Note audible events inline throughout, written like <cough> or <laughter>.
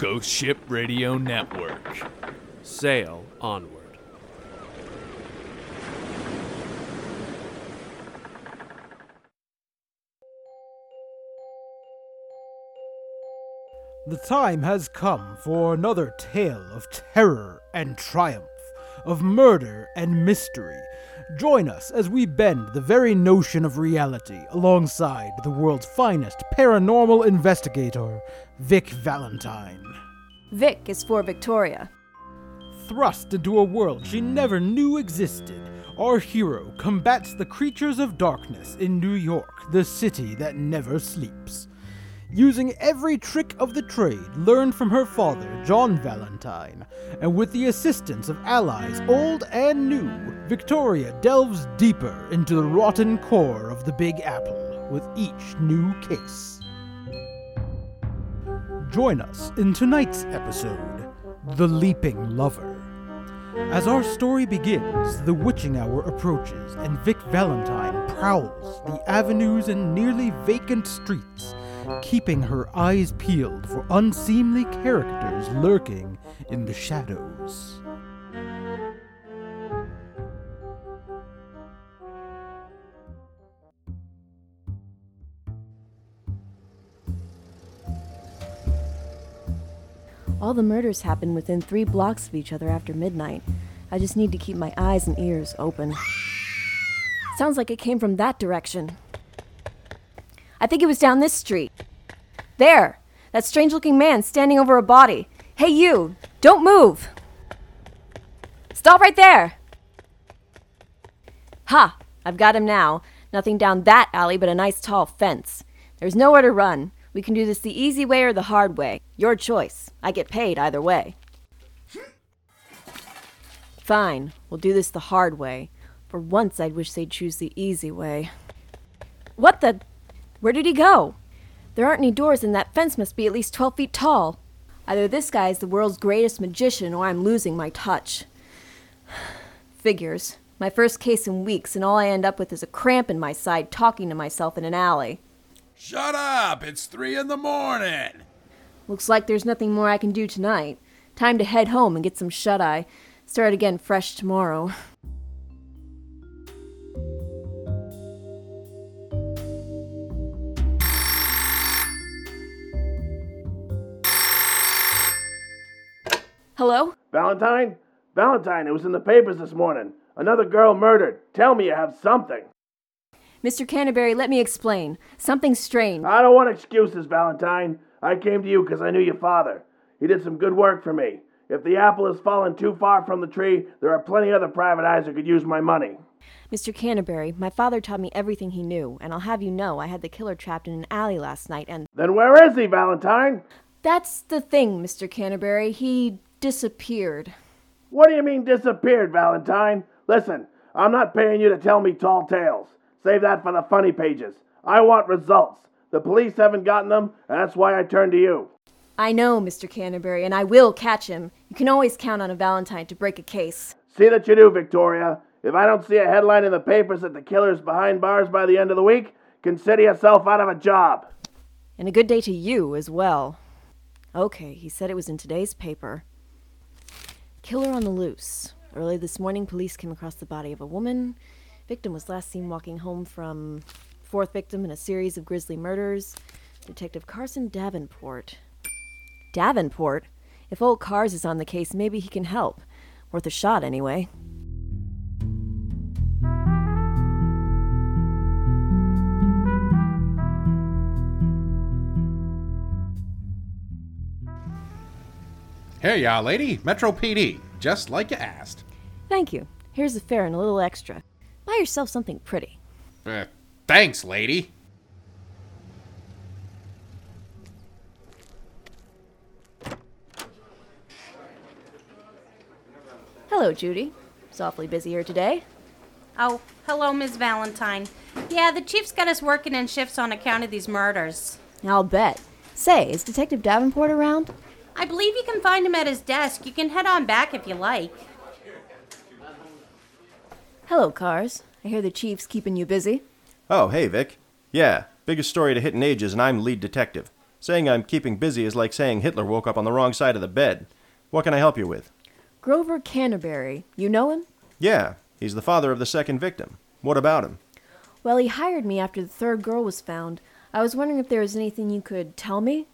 Ghost Ship Radio Network. Sail onward. The time has come for another tale of terror and triumph, of murder and mystery. Join us as we bend the very notion of reality alongside the world's finest paranormal investigator, Vic Valentine. Vic is for Victoria. Thrust into a world she never knew existed, our hero combats the creatures of darkness in New York, the city that never sleeps. Using every trick of the trade learned from her father, John Valentine, and with the assistance of allies old and new, Victoria delves deeper into the rotten core of the Big Apple with each new case. Join us in tonight's episode The Leaping Lover. As our story begins, the witching hour approaches, and Vic Valentine prowls the avenues and nearly vacant streets, keeping her eyes peeled for unseemly characters lurking in the shadows. All the murders happen within three blocks of each other after midnight. I just need to keep my eyes and ears open. Sounds like it came from that direction. I think it was down this street. There! That strange looking man standing over a body. Hey, you! Don't move! Stop right there! Ha! I've got him now. Nothing down that alley but a nice tall fence. There's nowhere to run. We can do this the easy way or the hard way. Your choice. I get paid either way. Fine, we'll do this the hard way. For once, I'd wish they'd choose the easy way. What the? Where did he go? There aren't any doors, and that fence must be at least 12 feet tall. Either this guy is the world's greatest magician, or I'm losing my touch. <sighs> Figures. My first case in weeks, and all I end up with is a cramp in my side talking to myself in an alley. Shut up! It's three in the morning! Looks like there's nothing more I can do tonight. Time to head home and get some shut eye. Start again fresh tomorrow. <laughs> Hello? Valentine? Valentine, it was in the papers this morning. Another girl murdered. Tell me you have something. Mr. Canterbury, let me explain. Something strange. I don't want excuses, Valentine. I came to you because I knew your father. He did some good work for me. If the apple has fallen too far from the tree, there are plenty other private eyes who could use my money. Mr. Canterbury, my father taught me everything he knew, and I'll have you know I had the killer trapped in an alley last night, and. Then where is he, Valentine? That's the thing, Mr. Canterbury. He disappeared. What do you mean disappeared, Valentine? Listen, I'm not paying you to tell me tall tales. Save that for the funny pages. I want results. The police haven't gotten them, and that's why I turned to you. I know, Mr. Canterbury, and I will catch him. You can always count on a Valentine to break a case. See that you do, Victoria. If I don't see a headline in the papers that the killer's behind bars by the end of the week, consider yourself out of a job. And a good day to you as well. Okay, he said it was in today's paper. Killer on the loose. Early this morning, police came across the body of a woman. Victim was last seen walking home from fourth victim in a series of grisly murders. Detective Carson Davenport. Davenport? If old Cars is on the case, maybe he can help. Worth a shot, anyway. Here you are, lady. Metro PD. Just like you asked. Thank you. Here's the fare and a little extra. Buy yourself something pretty. Uh, thanks, lady. Hello, Judy. It's awfully busy here today. Oh, hello, Miss Valentine. Yeah, the chief's got us working in shifts on account of these murders. I'll bet. Say, is Detective Davenport around? I believe you can find him at his desk. You can head on back if you like. Hello, Cars. I hear the chief's keeping you busy. Oh, hey, Vic. Yeah, biggest story to hit in ages, and I'm lead detective. Saying I'm keeping busy is like saying Hitler woke up on the wrong side of the bed. What can I help you with? Grover Canterbury. You know him? Yeah, he's the father of the second victim. What about him? Well, he hired me after the third girl was found. I was wondering if there was anything you could tell me?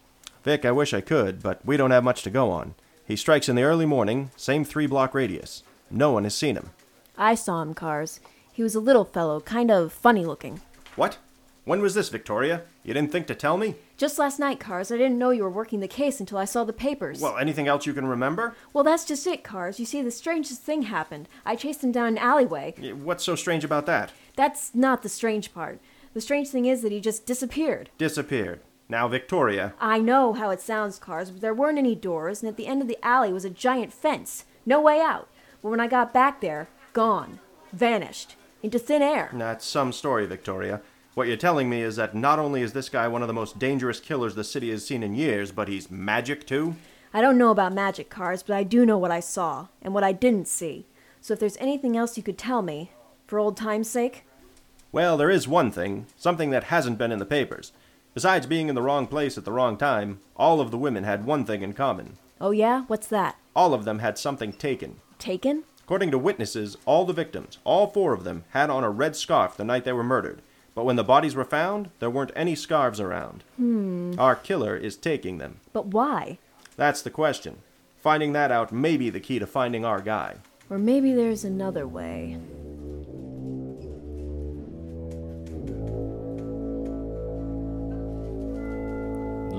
Vic, I wish I could, but we don't have much to go on. He strikes in the early morning, same three block radius. No one has seen him. I saw him, Cars. He was a little fellow, kind of funny looking. What? When was this, Victoria? You didn't think to tell me? Just last night, Cars. I didn't know you were working the case until I saw the papers. Well, anything else you can remember? Well, that's just it, Cars. You see, the strangest thing happened. I chased him down an alleyway. Y- What's so strange about that? That's not the strange part. The strange thing is that he just disappeared. Disappeared. Now, Victoria. I know how it sounds, Cars, but there weren't any doors, and at the end of the alley was a giant fence. No way out. But when I got back there, gone. Vanished. Into thin air. That's some story, Victoria. What you're telling me is that not only is this guy one of the most dangerous killers the city has seen in years, but he's magic too? I don't know about magic cars, but I do know what I saw and what I didn't see. So if there's anything else you could tell me, for old time's sake, Well, there is one thing, something that hasn't been in the papers. Besides being in the wrong place at the wrong time, all of the women had one thing in common. oh yeah, what's that? All of them had something taken. Taken? According to witnesses, all the victims, all four of them, had on a red scarf the night they were murdered. But when the bodies were found, there weren't any scarves around. Hmm. Our killer is taking them. But why? That's the question. Finding that out may be the key to finding our guy. Or maybe there's another way.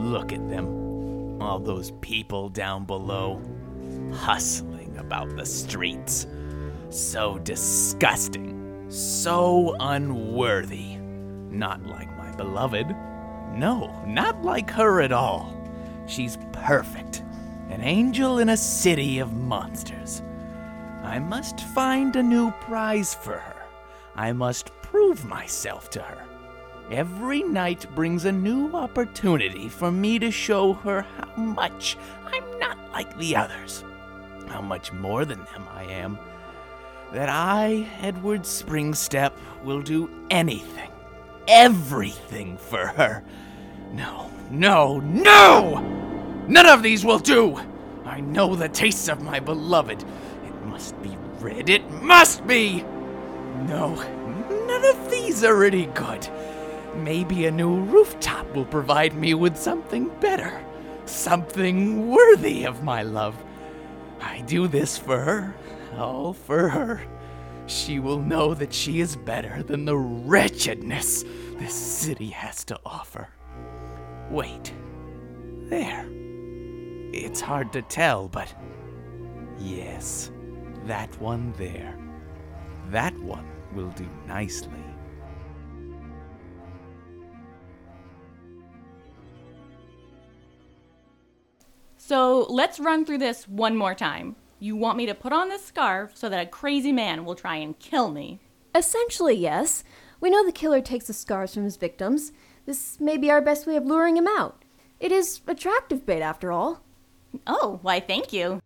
Look at them. All those people down below, hustling about the streets. So disgusting. So unworthy. Not like my beloved. No, not like her at all. She's perfect. An angel in a city of monsters. I must find a new prize for her. I must prove myself to her. Every night brings a new opportunity for me to show her how much I'm not like the others, how much more than them I am. That I, Edward Springstep, will do anything, everything for her. No, no, no! None of these will do! I know the taste of my beloved. It must be red, it must be! No, none of these are any good. Maybe a new rooftop will provide me with something better, something worthy of my love. I do this for her, all for her. She will know that she is better than the wretchedness this city has to offer. Wait, there. It's hard to tell, but yes, that one there. That one will do nicely. So let's run through this one more time. You want me to put on this scarf so that a crazy man will try and kill me. Essentially, yes. We know the killer takes the scars from his victims. This may be our best way of luring him out. It is attractive bait, after all. Oh, why, thank you.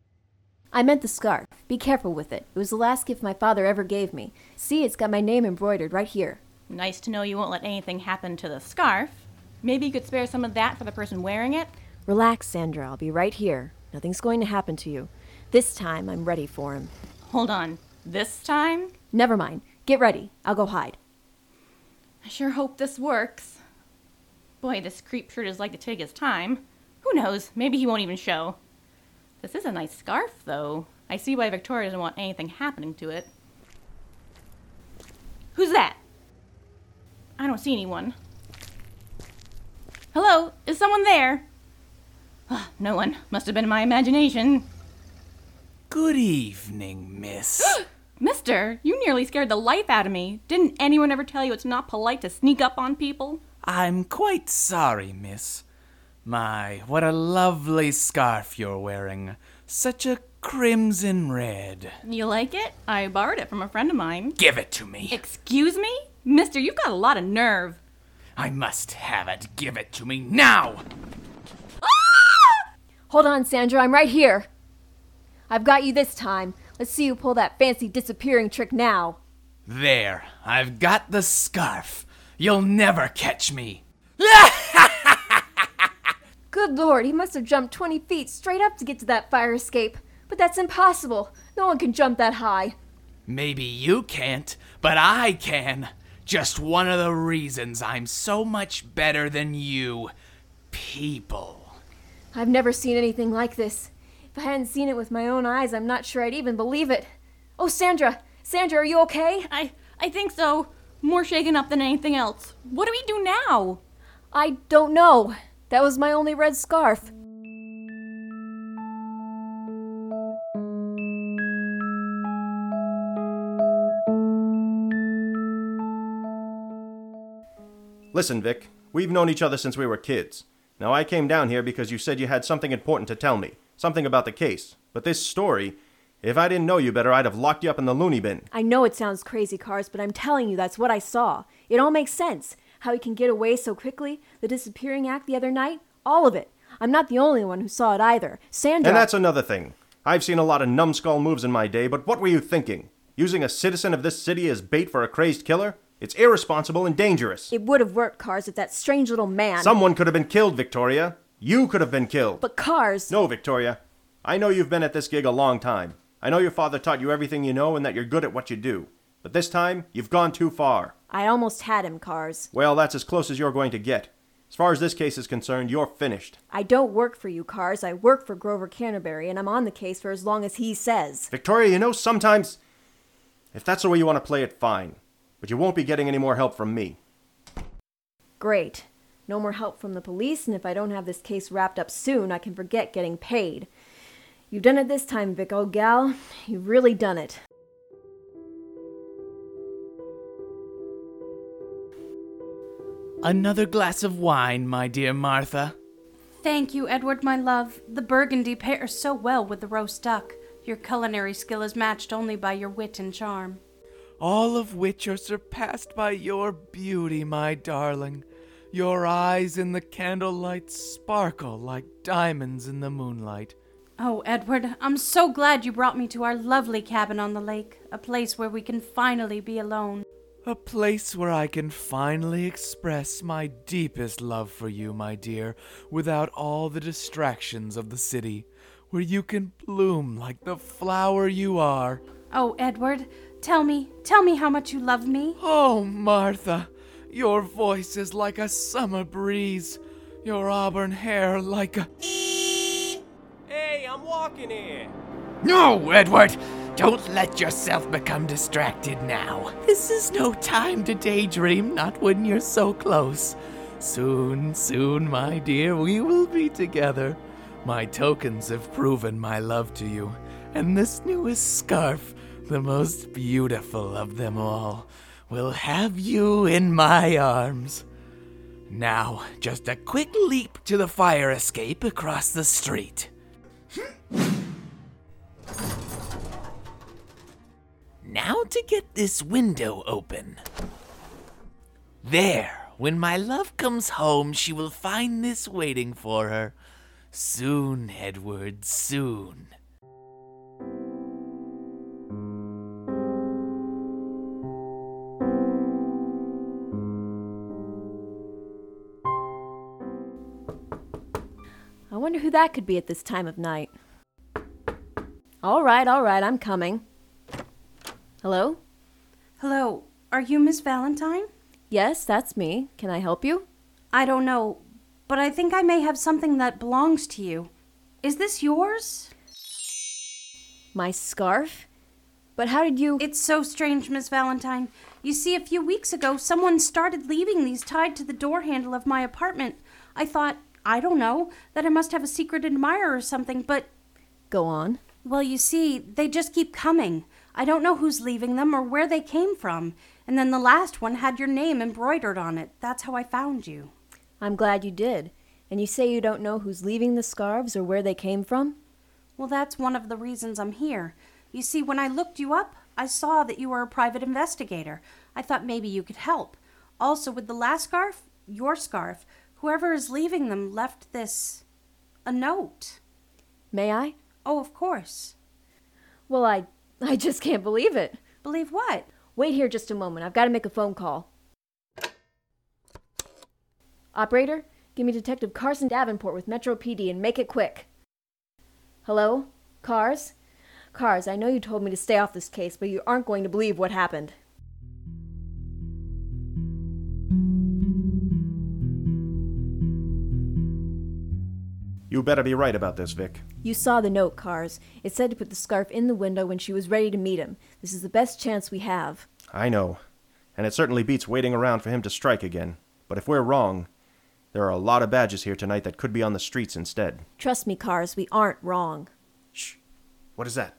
I meant the scarf. Be careful with it. It was the last gift my father ever gave me. See, it's got my name embroidered right here. Nice to know you won't let anything happen to the scarf. Maybe you could spare some of that for the person wearing it? Relax, Sandra. I'll be right here. Nothing's going to happen to you. This time, I'm ready for him. Hold on. This time? Never mind. Get ready. I'll go hide. I sure hope this works. Boy, this creep sure does like to take his time. Who knows? Maybe he won't even show. This is a nice scarf, though. I see why Victoria doesn't want anything happening to it. Who's that? I don't see anyone. Hello? Is someone there? No one. Must have been my imagination. Good evening, miss. <gasps> Mister, you nearly scared the life out of me. Didn't anyone ever tell you it's not polite to sneak up on people? I'm quite sorry, miss. My, what a lovely scarf you're wearing. Such a crimson red. You like it? I borrowed it from a friend of mine. Give it to me. Excuse me? Mister, you've got a lot of nerve. I must have it. Give it to me now. Hold on, Sandra. I'm right here. I've got you this time. Let's see you pull that fancy disappearing trick now. There, I've got the scarf. You'll never catch me. <laughs> Good lord, he must have jumped 20 feet straight up to get to that fire escape. But that's impossible. No one can jump that high. Maybe you can't, but I can. Just one of the reasons I'm so much better than you. People. I've never seen anything like this. If I hadn't seen it with my own eyes, I'm not sure I'd even believe it. Oh, Sandra! Sandra, are you okay? I I think so. More shaken up than anything else. What do we do now? I don't know. That was my only red scarf. Listen, Vic, we've known each other since we were kids. Now, I came down here because you said you had something important to tell me, something about the case. But this story, if I didn't know you better, I'd have locked you up in the loony bin. I know it sounds crazy, Cars, but I'm telling you that's what I saw. It all makes sense. How he can get away so quickly, the disappearing act the other night, all of it. I'm not the only one who saw it either. Sandra. And that's another thing. I've seen a lot of numbskull moves in my day, but what were you thinking? Using a citizen of this city as bait for a crazed killer? It's irresponsible and dangerous. It would have worked, Cars, if that strange little man. Someone could have been killed, Victoria. You could have been killed. But Cars. No, Victoria. I know you've been at this gig a long time. I know your father taught you everything you know and that you're good at what you do. But this time, you've gone too far. I almost had him, Cars. Well, that's as close as you're going to get. As far as this case is concerned, you're finished. I don't work for you, Cars. I work for Grover Canterbury, and I'm on the case for as long as he says. Victoria, you know, sometimes. If that's the way you want to play it, fine. But you won't be getting any more help from me. Great. No more help from the police, and if I don't have this case wrapped up soon, I can forget getting paid. You've done it this time, Vic, old gal. You've really done it. Another glass of wine, my dear Martha. Thank you, Edward, my love. The burgundy pairs so well with the roast duck. Your culinary skill is matched only by your wit and charm. All of which are surpassed by your beauty, my darling. Your eyes in the candlelight sparkle like diamonds in the moonlight. Oh, Edward, I'm so glad you brought me to our lovely cabin on the lake, a place where we can finally be alone. A place where I can finally express my deepest love for you, my dear, without all the distractions of the city, where you can bloom like the flower you are. Oh, Edward, tell me, tell me how much you love me. Oh, Martha, your voice is like a summer breeze, your auburn hair like a. Hey, I'm walking here. No, Edward! Don't let yourself become distracted now. This is no time to daydream, not when you're so close. Soon, soon, my dear, we will be together. My tokens have proven my love to you, and this newest scarf, the most beautiful of them all, will have you in my arms. Now, just a quick leap to the fire escape across the street. Now to get this window open. There, when my love comes home, she will find this waiting for her. Soon, Edward, soon. That could be at this time of night. All right, all right, I'm coming. Hello? Hello, are you Miss Valentine? Yes, that's me. Can I help you? I don't know, but I think I may have something that belongs to you. Is this yours? My scarf? But how did you. It's so strange, Miss Valentine. You see, a few weeks ago, someone started leaving these tied to the door handle of my apartment. I thought, I don't know, that I must have a secret admirer or something, but. Go on. Well, you see, they just keep coming. I don't know who's leaving them or where they came from. And then the last one had your name embroidered on it. That's how I found you. I'm glad you did. And you say you don't know who's leaving the scarves or where they came from? Well, that's one of the reasons I'm here. You see, when I looked you up, I saw that you were a private investigator. I thought maybe you could help. Also, with the last scarf, your scarf, whoever is leaving them left this. a note. May I? Oh, of course. Well, I. I just can't believe it. Believe what? Wait here just a moment. I've got to make a phone call. Operator, Give me Detective Carson Davenport with Metro PD and make it quick. Hello? Cars? Cars, I know you told me to stay off this case, but you aren't going to believe what happened. You better be right about this, Vic. You saw the note, Cars. It said to put the scarf in the window when she was ready to meet him. This is the best chance we have. I know. And it certainly beats waiting around for him to strike again. But if we're wrong, there are a lot of badges here tonight that could be on the streets instead. Trust me, Cars, we aren't wrong. Shh. What is that?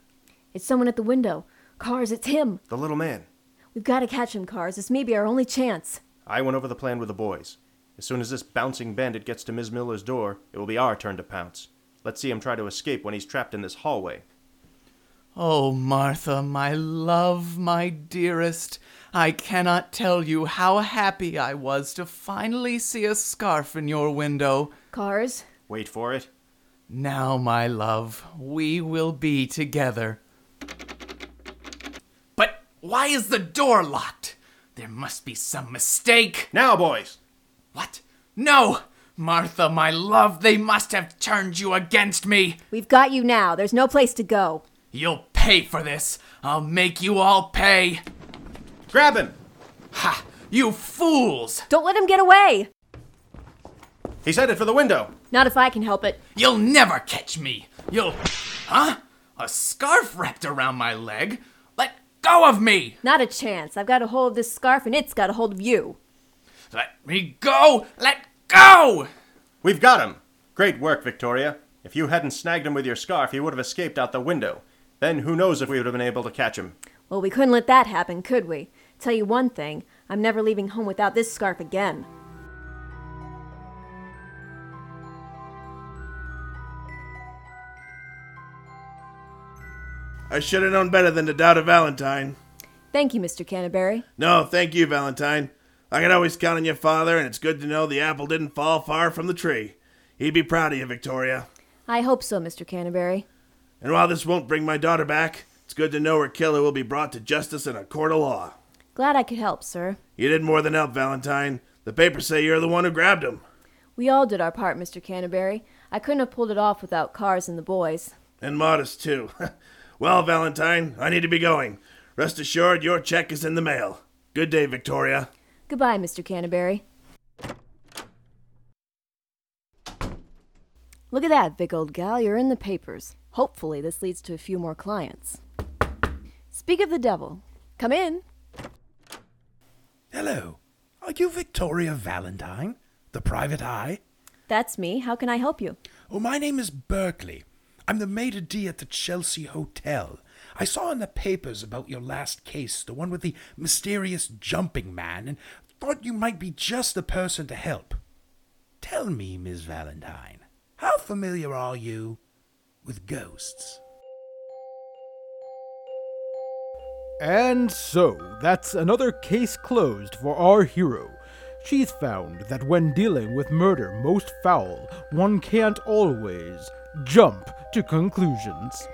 It's someone at the window. Cars, it's him. The little man. We've got to catch him, Cars. This may be our only chance. I went over the plan with the boys. As soon as this bouncing bandit gets to Ms. Miller's door, it will be our turn to pounce. Let's see him try to escape when he's trapped in this hallway. Oh, Martha, my love, my dearest, I cannot tell you how happy I was to finally see a scarf in your window. Cars? Wait for it. Now, my love, we will be together. But why is the door locked? There must be some mistake. Now, boys! What? No! Martha, my love, they must have turned you against me. We've got you now. There's no place to go. You'll pay for this. I'll make you all pay. Grab him! Ha! You fools! Don't let him get away! He's headed for the window. Not if I can help it. You'll never catch me. You'll. Huh? A scarf wrapped around my leg? Let go of me! Not a chance. I've got a hold of this scarf and it's got a hold of you. Let me go! Let go! We've got him! Great work, Victoria. If you hadn't snagged him with your scarf, he would have escaped out the window. Then who knows if we would have been able to catch him. Well, we couldn't let that happen, could we? Tell you one thing I'm never leaving home without this scarf again. I should have known better than to doubt a Valentine. Thank you, Mr. Canterbury. No, thank you, Valentine. I can always count on your father, and it's good to know the apple didn't fall far from the tree. He'd be proud of you, Victoria. I hope so, Mr. Canterbury. And while this won't bring my daughter back, it's good to know her killer will be brought to justice in a court of law. Glad I could help, sir. You did more than help, Valentine. The papers say you're the one who grabbed him. We all did our part, Mr. Canterbury. I couldn't have pulled it off without Cars and the boys. And modest, too. <laughs> well, Valentine, I need to be going. Rest assured, your check is in the mail. Good day, Victoria. Goodbye, Mr. Canterbury. Look at that, Vic old gal. You're in the papers. Hopefully, this leads to a few more clients. Speak of the devil. Come in. Hello. Are you Victoria Valentine, the private eye? That's me. How can I help you? Oh, my name is Berkeley. I'm the maître d' at the Chelsea Hotel. I saw in the papers about your last case, the one with the mysterious jumping man, and thought you might be just the person to help. Tell me, Miss Valentine, how familiar are you with ghosts? And so, that's another case closed for our hero. She's found that when dealing with murder most foul, one can't always jump to conclusions.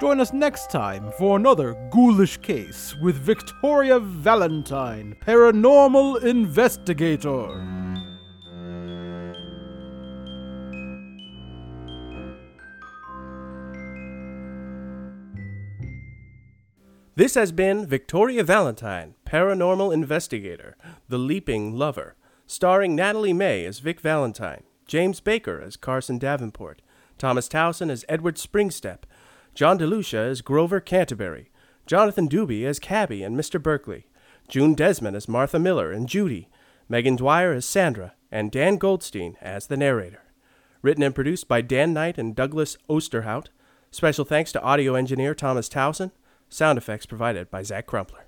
Join us next time for another ghoulish case with Victoria Valentine, paranormal investigator. This has been Victoria Valentine, Paranormal Investigator, The Leaping Lover, starring Natalie May as Vic Valentine, James Baker as Carson Davenport, Thomas Towson as Edward Springstep, John DeLucia as Grover Canterbury, Jonathan Doobie as Cabby and Mr. Berkeley, June Desmond as Martha Miller and Judy, Megan Dwyer as Sandra, and Dan Goldstein as the narrator. Written and produced by Dan Knight and Douglas Osterhout. Special thanks to audio engineer Thomas Towson. Sound effects provided by Zach Crumpler.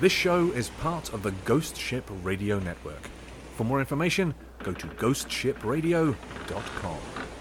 This show is part of the Ghost Ship Radio Network. For more information, go to ghostshipradio.com.